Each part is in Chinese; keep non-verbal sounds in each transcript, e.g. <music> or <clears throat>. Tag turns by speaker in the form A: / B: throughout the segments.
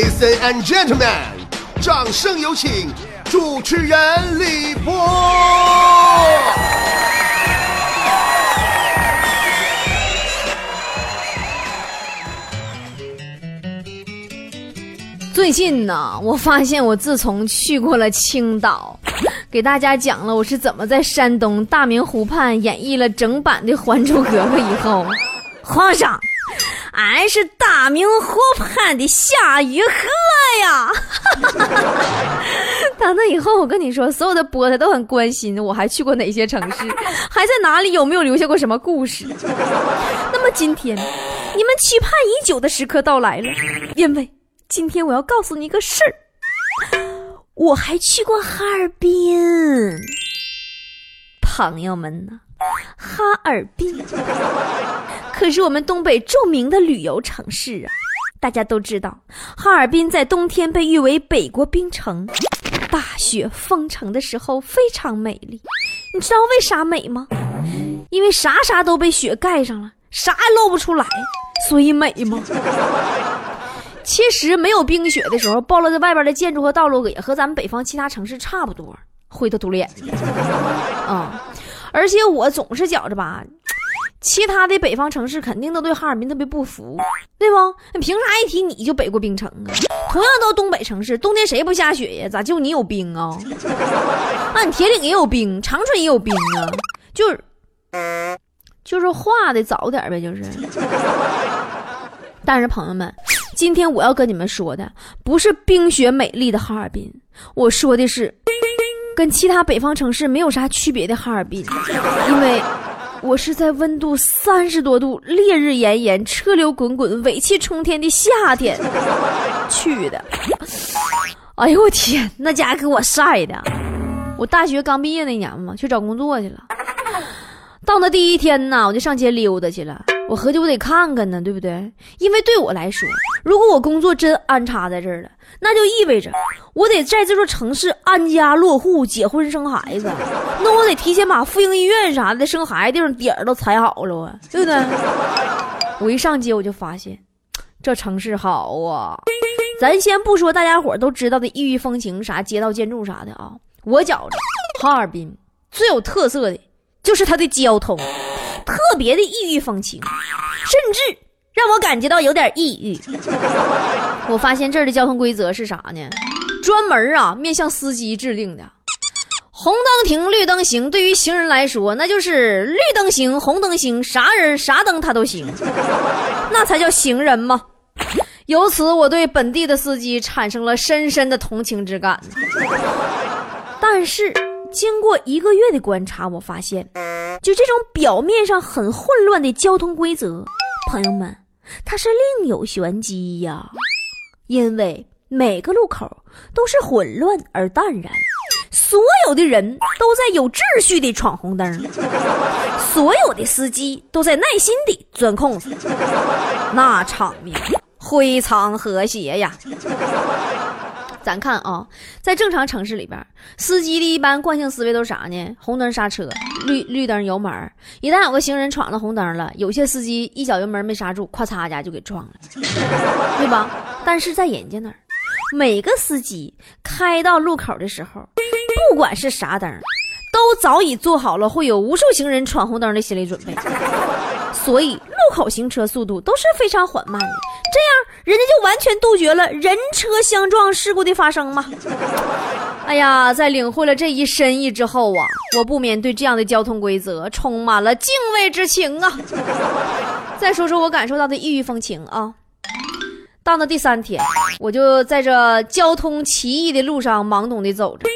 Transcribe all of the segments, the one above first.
A: Ladies and gentlemen，掌声有请主持人李波。
B: 最近呢，我发现我自从去过了青岛，给大家讲了我是怎么在山东大明湖畔演绎了整版的《还珠格格》以后，皇上，俺是大明湖畔的夏雨荷呀！<laughs> 打那以后，我跟你说，所有的波他都很关心我还去过哪些城市，还在哪里，有没有留下过什么故事。那么今天，你们期盼已久的时刻到来了，因为。今天我要告诉你一个事儿，我还去过哈尔滨，朋友们呢？哈尔滨可是我们东北著名的旅游城市啊！大家都知道，哈尔滨在冬天被誉为北国冰城，大雪封城的时候非常美丽。你知道为啥美吗？因为啥啥都被雪盖上了，啥也露不出来，所以美吗？其实没有冰雪的时候，暴露在外边的建筑和道路也和咱们北方其他城市差不多，灰头土脸的。啊，而且我总是觉着吧，其他的北方城市肯定都对哈尔滨特别不服，对不？你凭啥一提你就北过冰城啊？同样都东北城市，冬天谁不下雪呀？咋就你有冰啊？那，你铁岭也有冰，长春也有冰啊，就是，就是化的早点呗，就是。但是朋友们。今天我要跟你们说的不是冰雪美丽的哈尔滨，我说的是跟其他北方城市没有啥区别的哈尔滨，因为我是在温度三十多度、烈日炎炎、车流滚滚、尾气冲天的夏天去的。哎呦我天，那家伙给我晒的！我大学刚毕业那年嘛，去找工作去了。到那第一天呢，我就上街溜达去了。我合计我得看看呢，对不对？因为对我来说，如果我工作真安插在这儿了，那就意味着我得在这座城市安家落户、结婚生孩子。<laughs> 那我得提前把妇婴医院啥的、生孩子地方点儿都踩好了啊，对不对？我一上街我就发现，这城市好啊！咱先不说大家伙都知道的异域风情、啥街道建筑啥的啊，我觉着哈尔滨最有特色的就是它的交通。特别的异域风情，甚至让我感觉到有点抑郁。我发现这儿的交通规则是啥呢？专门啊面向司机制定的。红灯停，绿灯行。对于行人来说，那就是绿灯行，红灯行，啥人啥灯他都行，那才叫行人嘛。由此，我对本地的司机产生了深深的同情之感。但是。经过一个月的观察，我发现，就这种表面上很混乱的交通规则，朋友们，它是另有玄机呀。因为每个路口都是混乱而淡然，所有的人都在有秩序地闯红灯，<laughs> 所有的司机都在耐心地钻空子，那场面非常和谐呀。咱看啊，在正常城市里边，司机的一般惯性思维都是啥呢？红灯刹车，绿绿灯油门。一旦有个行人闯了红灯了，有些司机一脚油门没刹住，咔嚓一家就给撞了，<laughs> 对吧？但是在人家那儿，每个司机开到路口的时候，不管是啥灯，都早已做好了会有无数行人闯红灯的心理准备，所以路口行车速度都是非常缓慢的。这样，人家就完全杜绝了人车相撞事故的发生吗？哎呀，在领会了这一深意之后啊，我不免对这样的交通规则充满了敬畏之情啊。再说说我感受到的异域风情啊，到了第三天，我就在这交通奇异的路上懵懂的走着，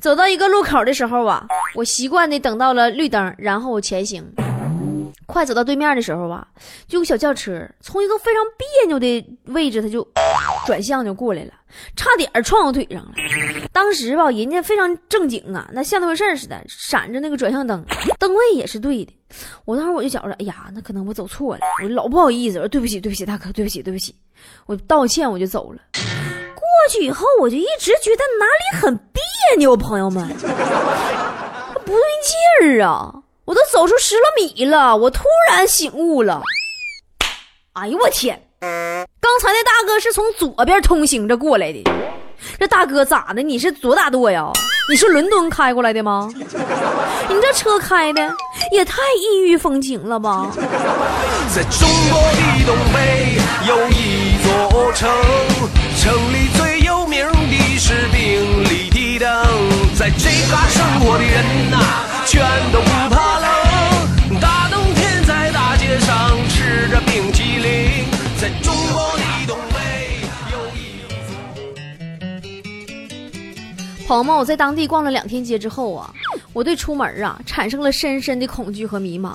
B: 走到一个路口的时候啊，我习惯的等到了绿灯，然后前行。快走到对面的时候吧，就有小轿车从一个非常别扭的位置，他就转向就过来了，差点撞我腿上了。当时吧，人家非常正经啊，那像那回事似的，闪着那个转向灯，灯位也是对的。我当时我就觉着，哎呀，那可能我走错了，我老不好意思，我说对不起，对不起，大哥，对不起，对不起，我道歉，我就走了。过去以后，我就一直觉得哪里很别扭，朋友们，不对劲儿啊。我都走出十来米了，我突然醒悟了。哎呦我天！刚才那大哥是从左边通行着过来的。这大哥咋的？你是左打舵呀？你是伦敦开过来的吗？你这车开的也太异域风情了吧！
C: 在中国的东北有一座城，城里最有名的是冰里的灯，在这嘎生活的人呐，全都不怕。街上吃着冰淇淋，在中国的东北有一。
B: 朋友们，我在当地逛了两天街之后啊，我对出门啊产生了深深的恐惧和迷茫。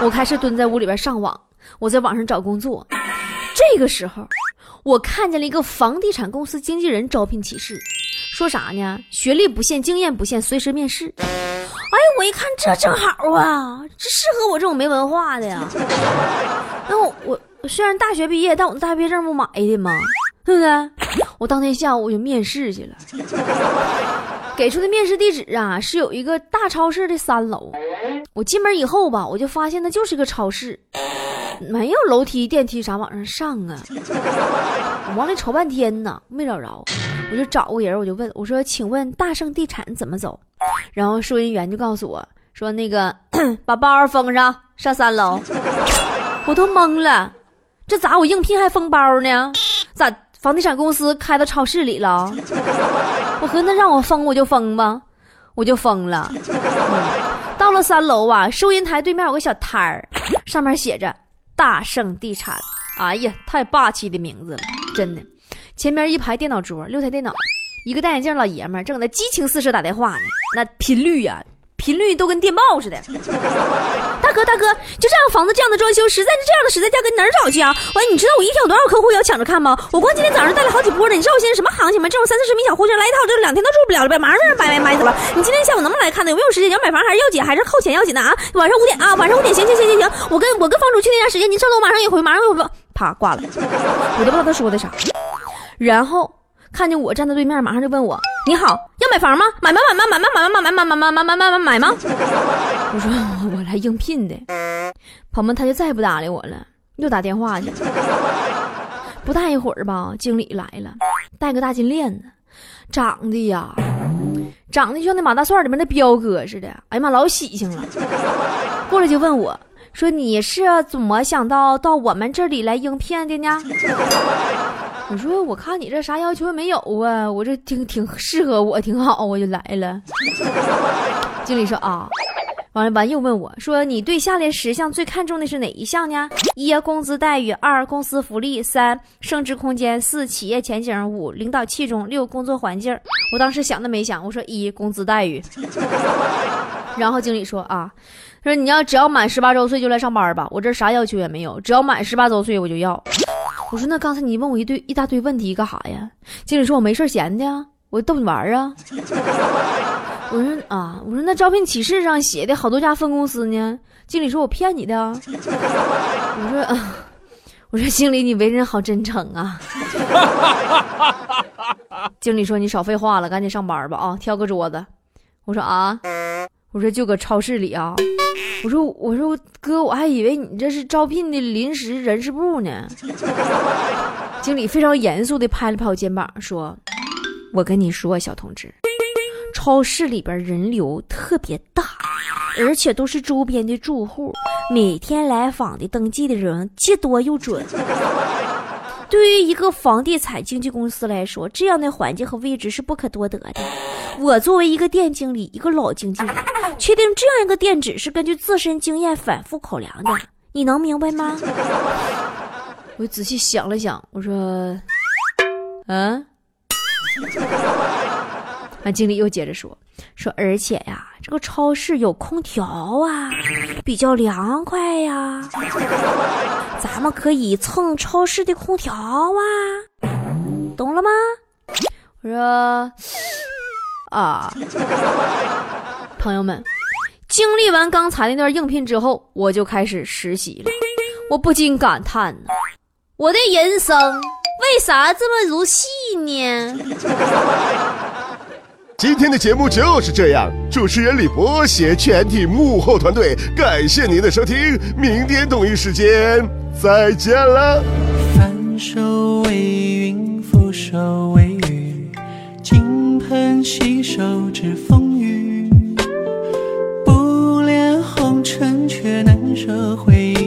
B: 我开始蹲在屋里边上网，我在网上找工作。这个时候，我看见了一个房地产公司经纪人招聘启事，说啥呢？学历不限，经验不限，随时面试。我一看这正好啊，这适合我这种没文化的呀。<laughs> 那我我虽然大学毕业，但我大学毕业证不买的吗？对不对？我当天下午我就面试去了。给出的面试地址啊，是有一个大超市的三楼。我进门以后吧，我就发现那就是个超市，没有楼梯、电梯啥往上上啊。<laughs> 我往里瞅半天呢，没找着，我就找个人，我就问我说：“请问大圣地产怎么走？”然后收银员就告诉我说：“那个 <clears throat> 把包封上，上三楼。<laughs> ”我都懵了，这咋我应聘还封包呢？咋房地产公司开到超市里了？<laughs> 我合那让我封我就封吧，我就封了。嗯到了三楼啊，收银台对面有个小摊儿，上面写着“大圣地产”。哎呀，太霸气的名字了，真的。前面一排电脑桌，六台电脑，一个戴眼镜老爷们正在激情四射打电话呢，那频率呀、频率都跟电报似的。<laughs> 大哥，大哥，就这样房子这样的装修，实在是这样的实在价，格，你哪儿找去啊？喂，你知道我一天有多少客户要抢着看吗？我光今天早上带了好几波呢。你知道我现在什么行情吗？这种三四十米小户型来一套，这两天都住不了了呗，马上让人买买买走了。你今天下午能不能来看呢？有没有时间？你要买房还是要紧，还是扣钱要紧的啊？晚上五点啊，晚上五点，行行行行行，我跟我跟房主确定一下时间，您稍等，我马上也回，马上也回。啪，挂了，我都不知道他说的啥。然后看见我站在对面，马上就问我：“你好，要买房吗？买吗？买吗？买吗？买吗？买吗？买吗？买吗？买吗？买？买吗？”我说：“我来应聘的。”朋友们，他就再也不搭理我了，又打电话去。不大一会儿吧，经理来了，戴个大金链子，长得呀，长得像那马大帅里面的彪哥似的。哎呀妈，老喜庆了。过来就问我说：“你是怎么想到到我们这里来应聘的呢？”我说：“我看你这啥要求也没有啊，我这挺挺适合我，挺好，我就来了。<laughs> ”经理说：“啊。”完了完又问我说：“你对下列十项最看重的是哪一项呢？一、工资待遇；二、公司福利；三、升职空间；四、企业前景；五、领导器重；六、工作环境。”我当时想都没想，我说：“一、工资待遇。<laughs> ”然后经理说：“啊，说你要只要满十八周岁就来上班吧，我这啥要求也没有，只要满十八周岁我就要。”我说：“那刚才你问我一堆一大堆问题干啥呀？”经理说：“我没事闲的，我逗你玩啊。<laughs> ”我说啊，我说那招聘启事上写的好多家分公司呢。经理说我骗你的。<laughs> 我说啊，我说经理你为人好真诚啊。<laughs> 经理说你少废话了，赶紧上班吧啊，挑个桌子。我说啊，我说就搁超市里啊。我说我说哥，我还以为你这是招聘的临时人事部呢。经理非常严肃的拍了拍我肩膀，说：“我跟你说，小同志。”超市里边人流特别大，而且都是周边的住户，每天来访的登记的人既多又准。对于一个房地产经纪公司来说，这样的环境和位置是不可多得的。我作为一个店经理，一个老经纪人，确定这样一个店址是根据自身经验反复考量的，你能明白吗？我仔细想了想，我说，嗯。那经理又接着说：“说而且呀，这个超市有空调啊，比较凉快呀，咱们可以蹭超市的空调啊，懂了吗？”我说：“啊，朋友们，经历完刚才那段应聘之后，我就开始实习了。我不禁感叹呢，我的人生为啥这么如戏呢？”
A: 今天的节目就是这样主持人李博携全体幕后团队感谢您的收听明天同一时间再见了。
C: 翻
D: 手为云覆手为雨金盆洗手止风雨不恋红尘却难舍回忆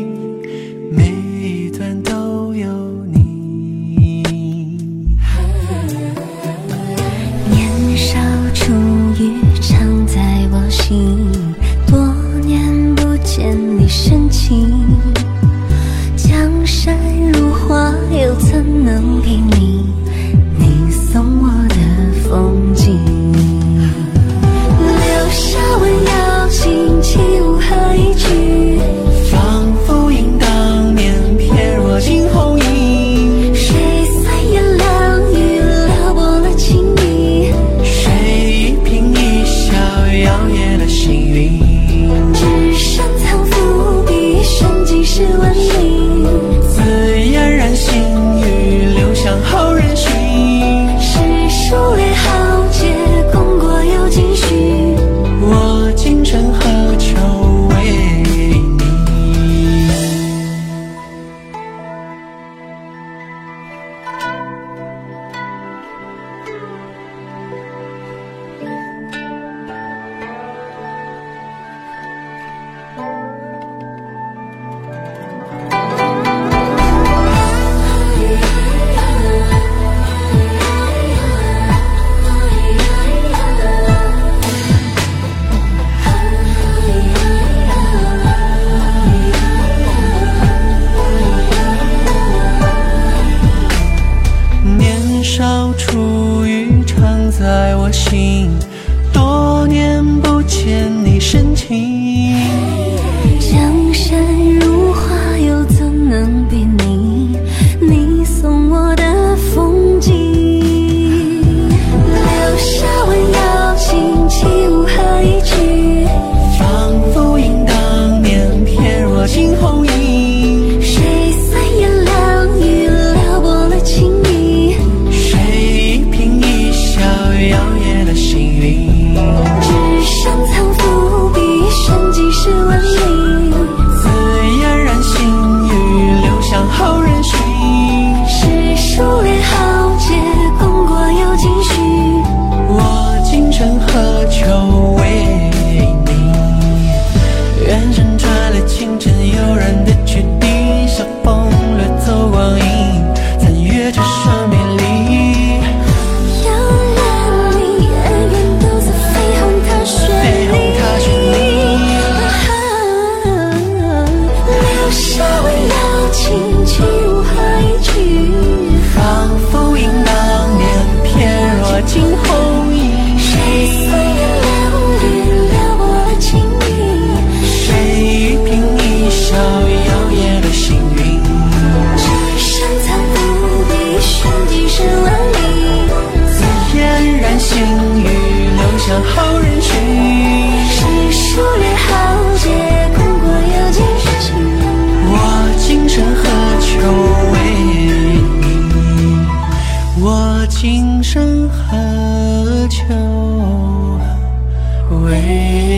D: 今生何求？为。